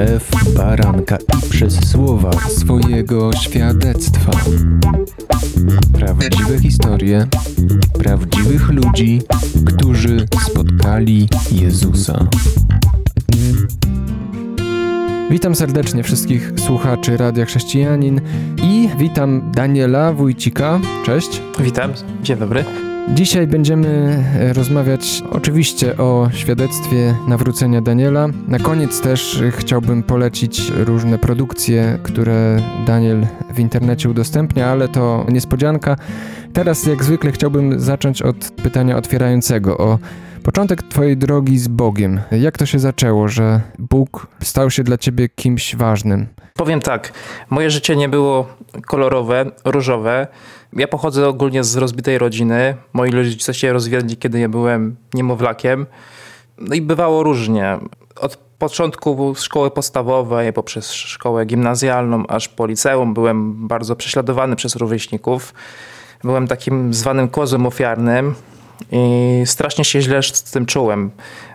krew baranka i przez słowa swojego świadectwa. Prawdziwe historie prawdziwych ludzi, którzy spotkali Jezusa. Witam serdecznie wszystkich słuchaczy Radia Chrześcijanin i witam Daniela Wójcika. Cześć. Witam, dzień dobry. Dzisiaj będziemy e, rozmawiać oczywiście o świadectwie nawrócenia Daniela. Na koniec też chciałbym polecić różne produkcje, które Daniel w internecie udostępnia, ale to niespodzianka. Teraz jak zwykle chciałbym zacząć od pytania otwierającego o początek Twojej drogi z Bogiem. Jak to się zaczęło, że Bóg stał się dla Ciebie kimś ważnym? Powiem tak, moje życie nie było kolorowe, różowe. Ja pochodzę ogólnie z rozbitej rodziny. Moi rodzice się rozwiedli, kiedy ja byłem niemowlakiem. No i bywało różnie. Od początku szkoły podstawowej, poprzez szkołę gimnazjalną, aż po liceum byłem bardzo prześladowany przez rówieśników. Byłem takim zwanym kozłem ofiarnym i strasznie się źle z tym czułem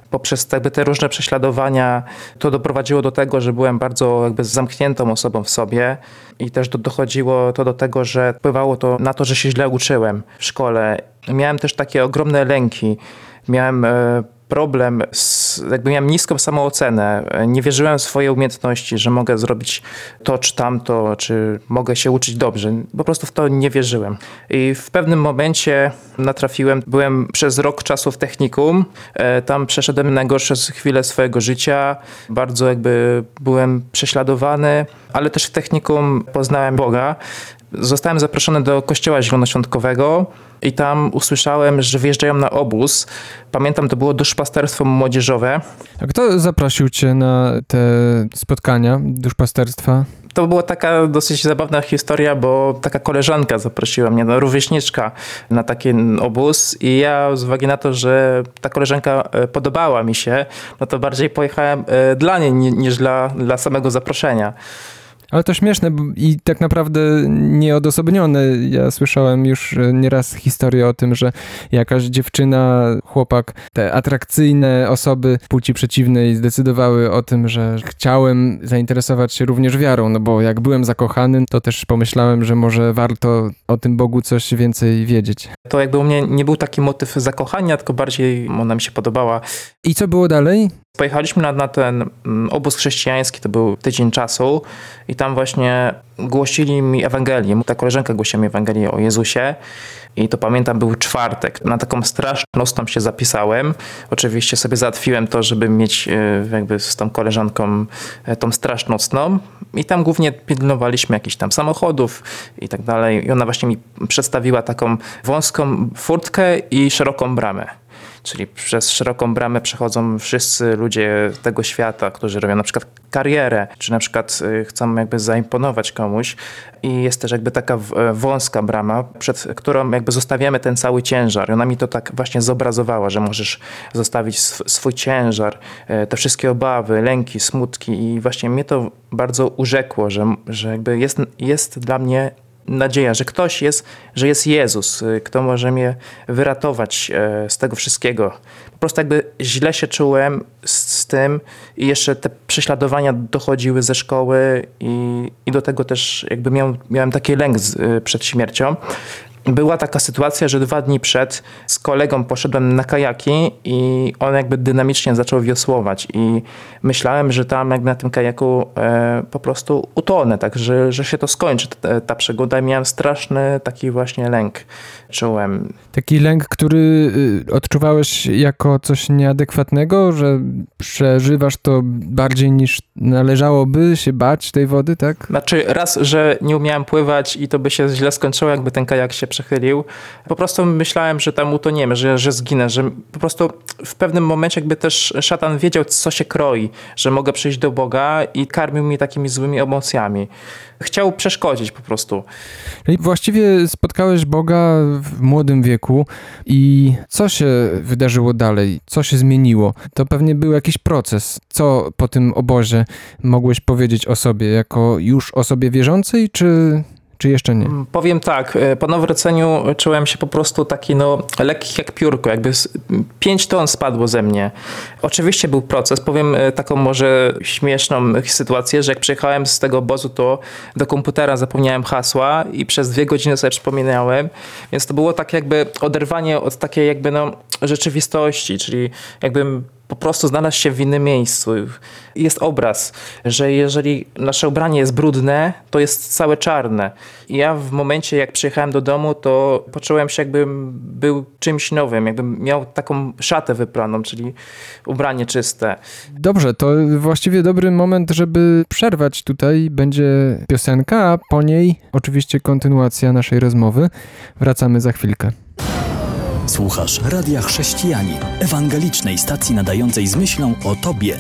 poprzez jakby te różne prześladowania to doprowadziło do tego, że byłem bardzo jakby zamkniętą osobą w sobie i też do, dochodziło to do tego, że wpływało to na to, że się źle uczyłem w szkole. Miałem też takie ogromne lęki. Miałem e, problem, z, jakby miałem niską samoocenę. Nie wierzyłem w swoje umiejętności, że mogę zrobić to czy tamto, czy mogę się uczyć dobrze. Po prostu w to nie wierzyłem. I w pewnym momencie natrafiłem, byłem przez rok czasu w technikum. E, tam przeszedłem najgorsze chwile swojego życia. Bardzo jakby byłem prześladowany, ale też w technikum poznałem Boga. Zostałem zaproszony do kościoła zielonoświątkowego i tam usłyszałem, że wyjeżdżają na obóz. Pamiętam, to było duszpasterstwo młodzieżowe. A kto zaprosił cię na te spotkania duszpasterstwa? To była taka dosyć zabawna historia, bo taka koleżanka zaprosiła mnie, no, rówieśniczka, na taki obóz i ja z uwagi na to, że ta koleżanka e, podobała mi się, no to bardziej pojechałem e, dla niej niż dla, dla samego zaproszenia. Ale to śmieszne i tak naprawdę nieodosobnione. Ja słyszałem już e, nieraz historię o tym, że jakaś dziewczyna, chłopak, te atrakcyjne osoby płci przeciwnej zdecydowały o tym, że chciałem zainteresować się również wiarą, no bo jak byłem zakochany, to też pomyślałem, że może warto o tym Bogu coś więcej wiedzieć. To jakby u mnie nie był taki motyw zakochania, tylko bardziej ona mi się podobała. I co było dalej? Pojechaliśmy na, na ten mm, obóz chrześcijański, to był tydzień czasu i tam właśnie głosili mi Ewangelię. Ta koleżanka głosiła mi Ewangelię o Jezusie i to pamiętam był czwartek. Na taką straszną tam się zapisałem. Oczywiście sobie załatwiłem to, żeby mieć e, jakby z tą koleżanką e, tą straż nocną i tam głównie pilnowaliśmy jakichś tam samochodów i tak dalej. I ona właśnie mi przedstawiła taką wąską furtkę i szeroką bramę. Czyli przez szeroką bramę przechodzą wszyscy ludzie tego świata, którzy robią na przykład karierę, czy na przykład y, chcą jakby zaimponować komuś. I jest też jakby taka e, wąska brama, przed którą jakby zostawiamy ten cały ciężar. I ona mi to tak właśnie zobrazowała, że możesz zostawić swój ciężar, e, te wszystkie obawy, lęki, smutki. I właśnie mnie to bardzo urzekło, że, że jakby jest, jest dla mnie nadzieja, że ktoś jest, że jest Jezus, y, kto może mnie wyratować e, z tego wszystkiego. Po prostu jakby źle się czułem z, z tym i jeszcze te prześladowania dochodziły ze szkoły i, i do tego też jakby miałem, miałem taki lęk z, y, przed śmiercią była taka sytuacja, że dwa dni przed z kolegą poszedłem na kajaki i on jakby dynamicznie zaczął wiosłować i myślałem, że tam jakby na tym kajaku e, po prostu utonę, tak, że, że się to skończy ta, ta przygoda i miałem straszny taki właśnie lęk czułem. Taki lęk, który y, odczuwałeś jako coś nieadekwatnego, że przeżywasz to bardziej niż należałoby się bać tej wody, tak? Znaczy raz, że nie umiałem pływać i to by się źle skończyło, jakby ten kajak się przechylił. Po prostu myślałem, że tam utoniemy, że, że zginę, że po prostu w pewnym momencie jakby też szatan wiedział, co się kroi, że mogę przyjść do Boga i karmił mnie takimi złymi emocjami. Chciał przeszkodzić po prostu. I właściwie spotkałeś Boga w młodym wieku i co się wydarzyło dalej? Co się zmieniło? To pewnie był jakiś proces. Co po tym obozie mogłeś powiedzieć o sobie jako już osobie wierzącej, czy czy jeszcze nie? Mm, powiem tak, e, po nawróceniu czułem się po prostu taki no, lekki jak piórko, jakby 5 ton spadło ze mnie. Oczywiście był proces, powiem e, taką może śmieszną sytuację, że jak przyjechałem z tego obozu, to do komputera zapomniałem hasła i przez dwie godziny sobie przypominałem, więc to było tak jakby oderwanie od takiej jakby no, rzeczywistości, czyli jakbym po prostu znaleźć się w innym miejscu. Jest obraz, że jeżeli nasze ubranie jest brudne, to jest całe czarne. I ja w momencie, jak przyjechałem do domu, to poczułem się, jakbym był czymś nowym, jakbym miał taką szatę wypraną, czyli ubranie czyste. Dobrze, to właściwie dobry moment, żeby przerwać tutaj. Będzie piosenka, a po niej oczywiście kontynuacja naszej rozmowy. Wracamy za chwilkę. Słuchasz Radia Chrześcijani, ewangelicznej stacji nadającej z myślą o Tobie.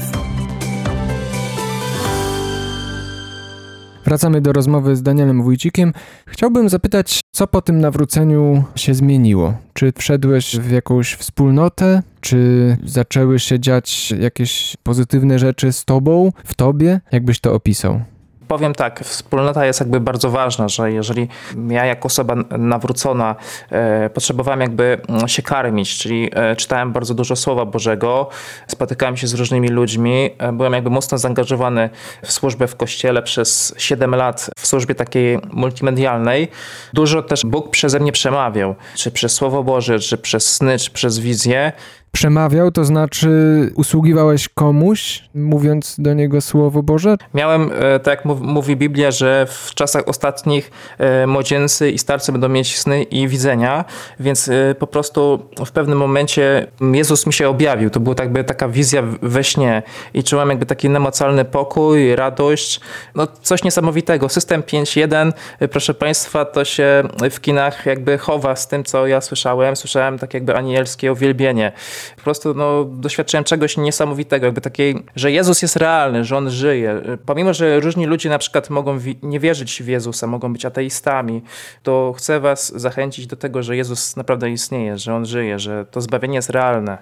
Wracamy do rozmowy z Danielem Wójcikiem. Chciałbym zapytać, co po tym nawróceniu się zmieniło? Czy wszedłeś w jakąś wspólnotę? Czy zaczęły się dziać jakieś pozytywne rzeczy z tobą, w tobie? Jakbyś to opisał? Powiem tak, wspólnota jest jakby bardzo ważna, że jeżeli ja jako osoba nawrócona e, potrzebowałem jakby mm, się karmić, czyli e, czytałem bardzo dużo Słowa Bożego, spotykałem się z różnymi ludźmi, e, byłem jakby mocno zaangażowany w służbę w kościele przez 7 lat w służbie takiej multimedialnej. Dużo też Bóg przeze mnie przemawiał, czy przez Słowo Boże, czy przez sny, czy przez wizję przemawiał, to znaczy usługiwałeś komuś, mówiąc do niego Słowo Boże? Miałem, e, tak jak mówi Biblia, że w czasach ostatnich e, młodzieńcy i starcy będą mieć sny i widzenia, więc e, po prostu w pewnym momencie Jezus mi się objawił. To była jakby taka wizja we śnie i czułem jakby taki namacalny pokój, radość, no coś niesamowitego. System 5.1, proszę Państwa, to się w kinach jakby chowa z tym, co ja słyszałem. Słyszałem tak jakby anielskie uwielbienie. Po prostu no, doświadczyłem czegoś niesamowitego, jakby takiej, że Jezus jest realny, że On żyje. Pomimo, że różni ludzie na przykład mogą nie wierzyć w Jezusa, mogą być ateistami, to chcę was zachęcić do tego, że Jezus naprawdę istnieje, że On żyje, że to zbawienie jest realne.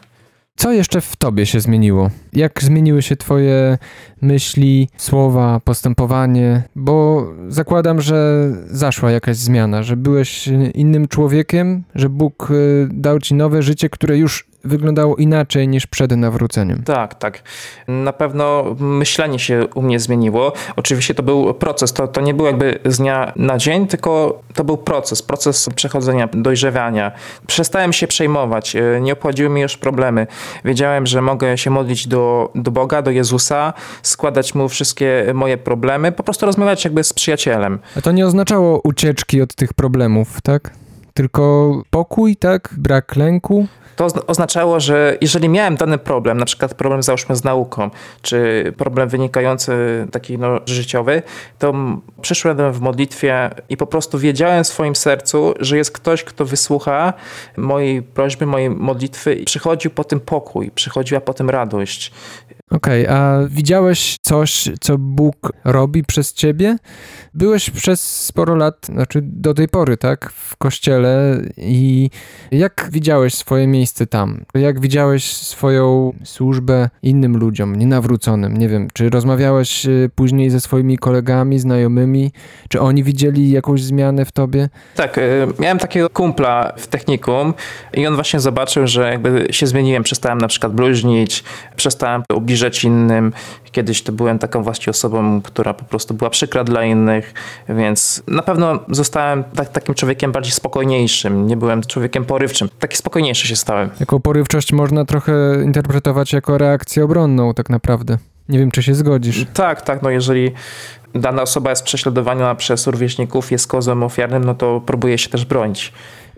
Co jeszcze w tobie się zmieniło? Jak zmieniły się twoje myśli, słowa, postępowanie? Bo zakładam, że zaszła jakaś zmiana, że byłeś innym człowiekiem, że Bóg y, dał ci nowe życie, które już wyglądało inaczej niż przed nawróceniem. Tak, tak. Na pewno myślenie się u mnie zmieniło. Oczywiście to był proces, to, to nie był jakby z dnia na dzień, tylko to był proces, proces przechodzenia, dojrzewania. Przestałem się przejmować, e, nie obchodziły mi już problemy. Wiedziałem, że mogę się modlić do, do Boga, do Jezusa, składać Mu wszystkie moje problemy, po prostu rozmawiać jakby z przyjacielem. A to nie oznaczało ucieczki od tych problemów, tak? Tylko pokój, tak? Brak lęku? to oznaczało, że jeżeli miałem dany problem, na przykład problem załóżmy z nauką, czy problem wynikający taki no, życiowy, to przyszłem w modlitwie i po prostu wiedziałem w swoim sercu, że jest ktoś, kto wysłucha mojej prośby, mojej modlitwy i przychodził po tym pokój, przychodziła po tym radość. Okej, okay, a widziałeś coś, co Bóg robi przez ciebie? Byłeś przez sporo lat, znaczy do tej pory, tak, w kościele i jak widziałeś swoje miejsce tam? Jak widziałeś swoją służbę innym ludziom, nienawróconym? Nie wiem, czy rozmawiałeś y, później ze swoimi kolegami, znajomymi? Czy oni widzieli jakąś zmianę w tobie? Tak, y, miałem takiego kumpla w technikum i on właśnie zobaczył, że jakby się zmieniłem, przestałem na przykład bluźnić, przestałem ubliżać innym. Kiedyś to byłem taką właśnie osobą, która po prostu była przykra dla innych, więc na pewno zostałem tak, takim człowiekiem bardziej spokojniejszym. Nie byłem człowiekiem porywczym. Taki spokojniejszy się stałem. Jako porywczość można trochę interpretować jako reakcję obronną tak naprawdę. Nie wiem, czy się zgodzisz. Tak, tak. No jeżeli dana osoba jest prześladowana przez rówieśników, jest kozłem ofiarnym, no to próbuje się też bronić.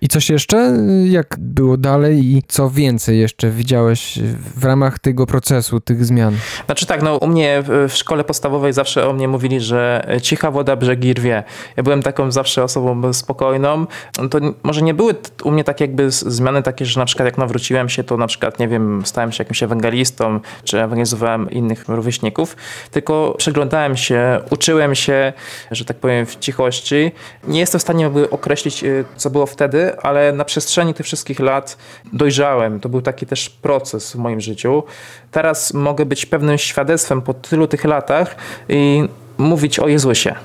I coś jeszcze? Jak było dalej i co więcej jeszcze widziałeś w ramach tego procesu, tych zmian? Znaczy tak, no u mnie w szkole podstawowej zawsze o mnie mówili, że cicha woda brzegi rwie. Ja byłem taką zawsze osobą spokojną. To może nie były u mnie takie jakby zmiany takie, że na przykład jak nawróciłem się, to na przykład, nie wiem, stałem się jakimś ewangelistą, czy ewangelizowałem innych rówieśników, tylko przeglądałem się, uczyłem się, że tak powiem, w cichości. Nie jestem w stanie określić, y, co było wtedy, ale na przestrzeni tych wszystkich lat dojrzałem. To był taki też proces w moim życiu. Teraz mogę być pewnym świadectwem po tylu tych latach i mówić o Jezusie.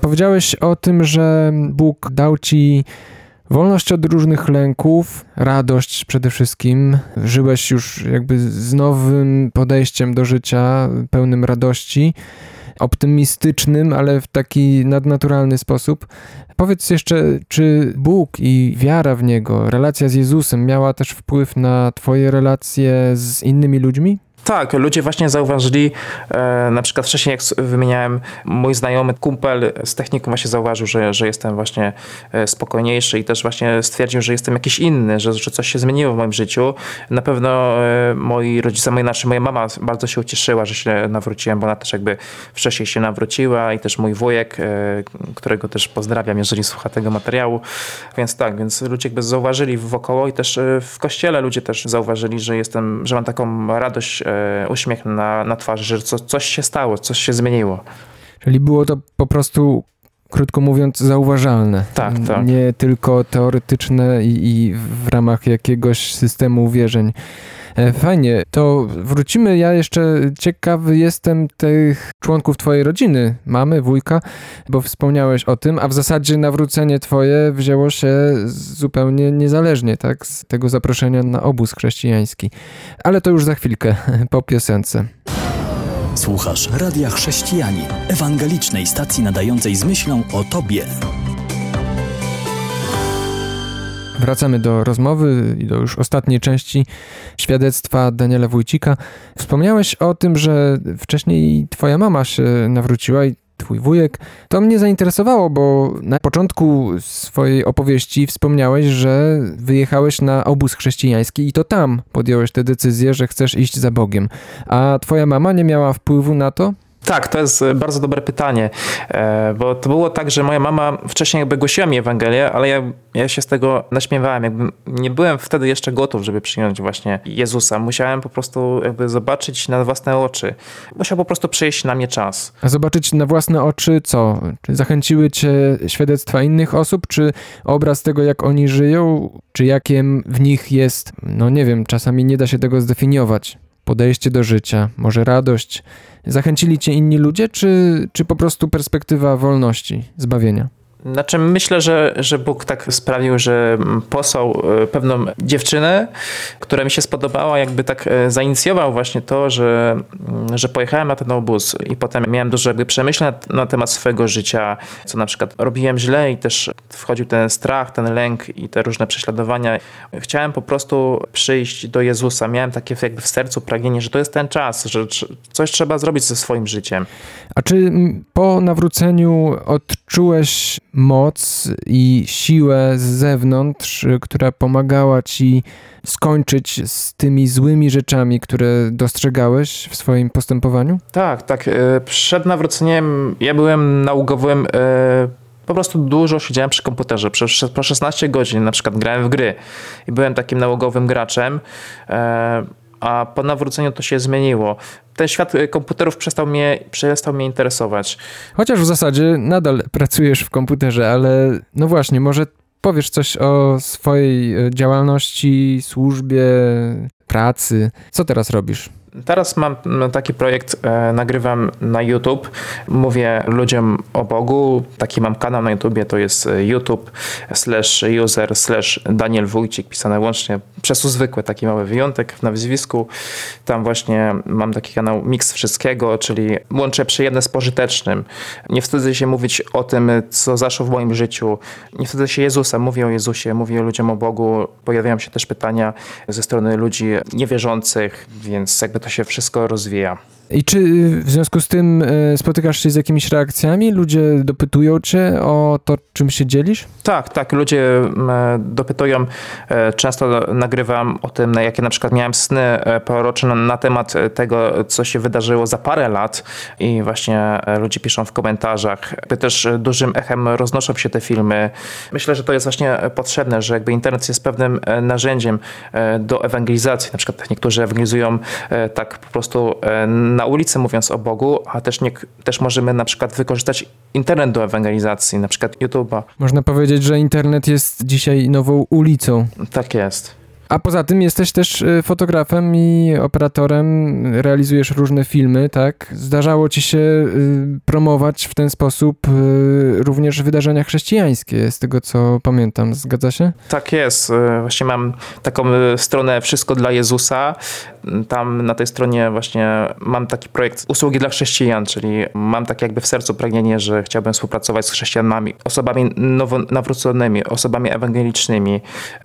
Powiedziałeś o tym, że Bóg dał ci wolność od różnych lęków, radość przede wszystkim. Żyłeś już jakby z nowym podejściem do życia, pełnym radości, optymistycznym, ale w taki nadnaturalny sposób. Powiedz jeszcze, czy Bóg i wiara w Niego, relacja z Jezusem miała też wpływ na Twoje relacje z innymi ludźmi? Tak, ludzie właśnie zauważyli, e, na przykład wcześniej jak wymieniałem, mój znajomy kumpel z techniką właśnie zauważył, że, że jestem właśnie e, spokojniejszy i też właśnie stwierdził, że jestem jakiś inny, że, że coś się zmieniło w moim życiu. Na pewno e, moi rodzice, moi, znaczy moja mama bardzo się ucieszyła, że się nawróciłem, bo ona też jakby wcześniej się nawróciła i też mój wujek, którego też pozdrawiam, jeżeli słucha tego materiału. Więc tak, więc ludzie jakby zauważyli wokoło i też w kościele ludzie też zauważyli, że jestem, że mam taką radość uśmiech na, na twarzy, że co, coś się stało, coś się zmieniło. Czyli było to po prostu, krótko mówiąc, zauważalne. Tak, tak. Nie tylko teoretyczne i, i w ramach jakiegoś systemu wierzeń. E, Fajnie, to wrócimy. Ja jeszcze ciekawy jestem tych członków Twojej rodziny, mamy, wujka, bo wspomniałeś o tym, a w zasadzie nawrócenie Twoje wzięło się zupełnie niezależnie, tak, z tego zaproszenia na obóz chrześcijański. Ale to już za chwilkę, po piosence. Słuchasz Radia Chrześcijani, ewangelicznej stacji nadającej z myślą o Tobie. Wracamy do rozmowy i do już ostatniej części świadectwa Daniela Wójcika. Wspomniałeś o tym, że wcześniej twoja mama się nawróciła i twój wujek. To mnie zainteresowało, bo na początku swojej opowieści wspomniałeś, że wyjechałeś na obóz chrześcijański i to tam podjąłeś tę decyzję, że chcesz iść za Bogiem. A twoja mama nie miała wpływu na to? Tak, to jest bardzo dobre pytanie, e, bo to było tak, że moja mama wcześniej jakby głosiła mi Ewangelię, ale ja, ja się z tego naśmiewałem, jakby nie byłem wtedy jeszcze gotów, żeby przyjąć właśnie Jezusa. Musiałem po prostu jakby zobaczyć na własne oczy. Musiał po prostu przyjść na mnie czas. A zobaczyć na własne oczy co? Czy zachęciły cię świadectwa innych osób, czy obraz tego, jak oni żyją, czy jakiem w nich jest, no nie wiem, czasami nie da się tego zdefiniować. Podejście do życia, może radość. Zachęcili cię inni ludzie, czy, czy po prostu perspektywa wolności, zbawienia? Znaczy myślę, że, że Bóg tak sprawił, że posłał e, pewną dziewczynę, która mi się spodobała, jakby tak e, zainicjował właśnie to, że, mm, że pojechałem na ten obóz i potem miałem dużo jakby przemyśleń na, na temat swojego życia, co na przykład robiłem źle i też wchodził ten strach, ten lęk i te różne prześladowania. Chciałem po prostu przyjść do Jezusa. Miałem takie jakby w sercu pragnienie, że to jest ten czas, że coś trzeba zrobić ze swoim życiem. A czy po nawróceniu odczułeś moc i siłę z zewnątrz, która pomagała ci skończyć z tymi złymi rzeczami, które dostrzegałeś w swoim postępowaniu? Tak, tak. E, przed nawróceniem ja byłem naukowym e, po prostu dużo siedziałem przy komputerze. Po 16 godzin na przykład grałem w gry i byłem takim nałogowym graczem. A po nawróceniu to się zmieniło. Ten świat komputerów przestał mnie, przestał mnie interesować. Chociaż w zasadzie nadal pracujesz w komputerze, ale no właśnie, może powiesz coś o swojej działalności, służbie, pracy. Co teraz robisz? Teraz mam taki projekt, e, nagrywam na YouTube, mówię ludziom o Bogu. Taki mam kanał na YouTubie, to jest YouTube slash user slash Daniel Wójcik, pisane łącznie przez zwykłe, taki mały wyjątek w nazwisku. Tam właśnie mam taki kanał Mix Wszystkiego, czyli łączę przyjemne z pożytecznym. Nie wstydzę się mówić o tym, co zaszło w moim życiu. Nie wstydzę się Jezusa, mówię o Jezusie, mówię ludziom o Bogu. Pojawiają się też pytania ze strony ludzi niewierzących, więc jakby to się wszystko rozwija. I czy w związku z tym e, spotykasz się z jakimiś reakcjami? Ludzie dopytują cię o to, czym się dzielisz? Tak, tak. Ludzie dopytują. E, często nagrywam o tym, jakie na przykład miałem sny e, prorocze na temat tego, co się wydarzyło za parę lat i właśnie ludzie piszą w komentarzach. Też dużym echem roznoszą się te filmy. Myślę, że to jest właśnie potrzebne, że jakby internet jest pewnym narzędziem do ewangelizacji. Na przykład niektórzy ewangelizują tak po prostu na ulicy mówiąc o Bogu, a też, nie, też możemy na przykład wykorzystać internet do ewangelizacji, na przykład YouTube'a. Można powiedzieć, że internet jest dzisiaj nową ulicą. Tak jest. A poza tym jesteś też y, fotografem i operatorem, realizujesz różne filmy, tak? Zdarzało ci się y, promować w ten sposób y, również wydarzenia chrześcijańskie, z tego co pamiętam. Zgadza się? Tak jest. Właśnie mam taką stronę Wszystko dla Jezusa. Tam na tej stronie właśnie mam taki projekt usługi dla chrześcijan, czyli mam tak jakby w sercu pragnienie, że chciałbym współpracować z chrześcijanami, osobami nowo nawróconymi, osobami ewangelicznymi.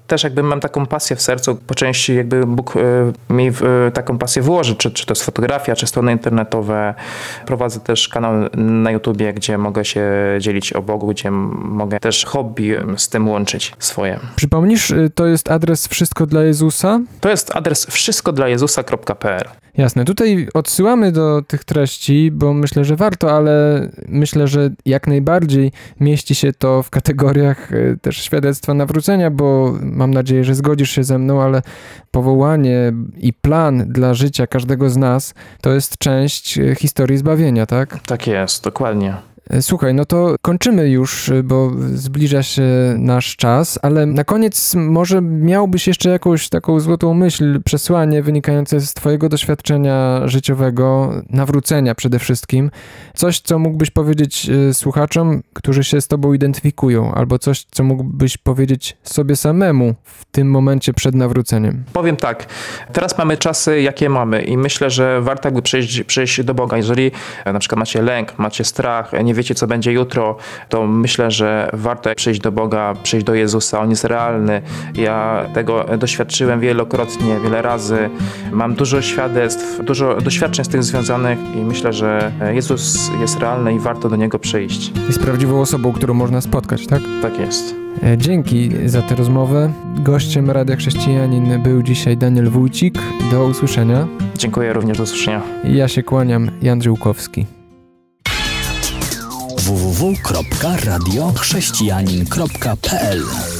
Też jakby mam taką pasję w sercu, po części jakby Bóg e, mi e, taką pasję włoży, czy, czy to jest fotografia, czy strony internetowe. Prowadzę też kanał na YouTubie, gdzie mogę się dzielić o Bogu, gdzie mogę też hobby z tym łączyć swoje. Przypomnisz, y, to jest adres Wszystko dla Jezusa? To jest adres wszystko dla Jezusa.pl. Jasne, tutaj odsyłamy do tych treści, bo myślę, że warto, ale myślę, że jak najbardziej mieści się to w kategoriach y, też świadectwa nawrócenia, bo mam nadzieję, że zgodzisz się ze mną, ale powołanie i plan dla życia każdego z nas to jest część y, historii zbawienia, tak? Tak jest, dokładnie. E, Słuchaj, no to kończymy już, y, bo zbliża się nasz czas, ale na koniec może miałbyś jeszcze jakąś taką złotą myśl, przesłanie wynikające z Twojego doświadczenia życiowego, nawrócenia przede wszystkim. Coś, co mógłbyś powiedzieć y, słuchaczom, którzy się z Tobą identyfikują, albo coś, co mógłbyś powiedzieć sobie samemu w tym momencie przed nawróceniem. Powiem tak, teraz mamy czasy, jakie mamy i myślę, że warto jakby przejść, przejść do Boga. Jeżeli e, na przykład macie lęk, macie strach, nie wiecie, co będzie jutro, to myślę, że warto przyjść do Boga, przyjść do Jezusa. On jest realny. Ja tego doświadczyłem wielokrotnie, wiele razy. Mam dużo świadectw, dużo doświadczeń z tym związanych i myślę, że Jezus jest realny i warto do Niego przyjść. Jest prawdziwą osobą, którą można spotkać, tak? Tak jest. E, Dzięki za tę rozmowę. Gościem Radia Chrześcijanin był dzisiaj Daniel Wójcik. Do usłyszenia. Dziękuję również, do usłyszenia. Ja się kłaniam, Jan Żyłkowski. www.radiochrześcijanin.pl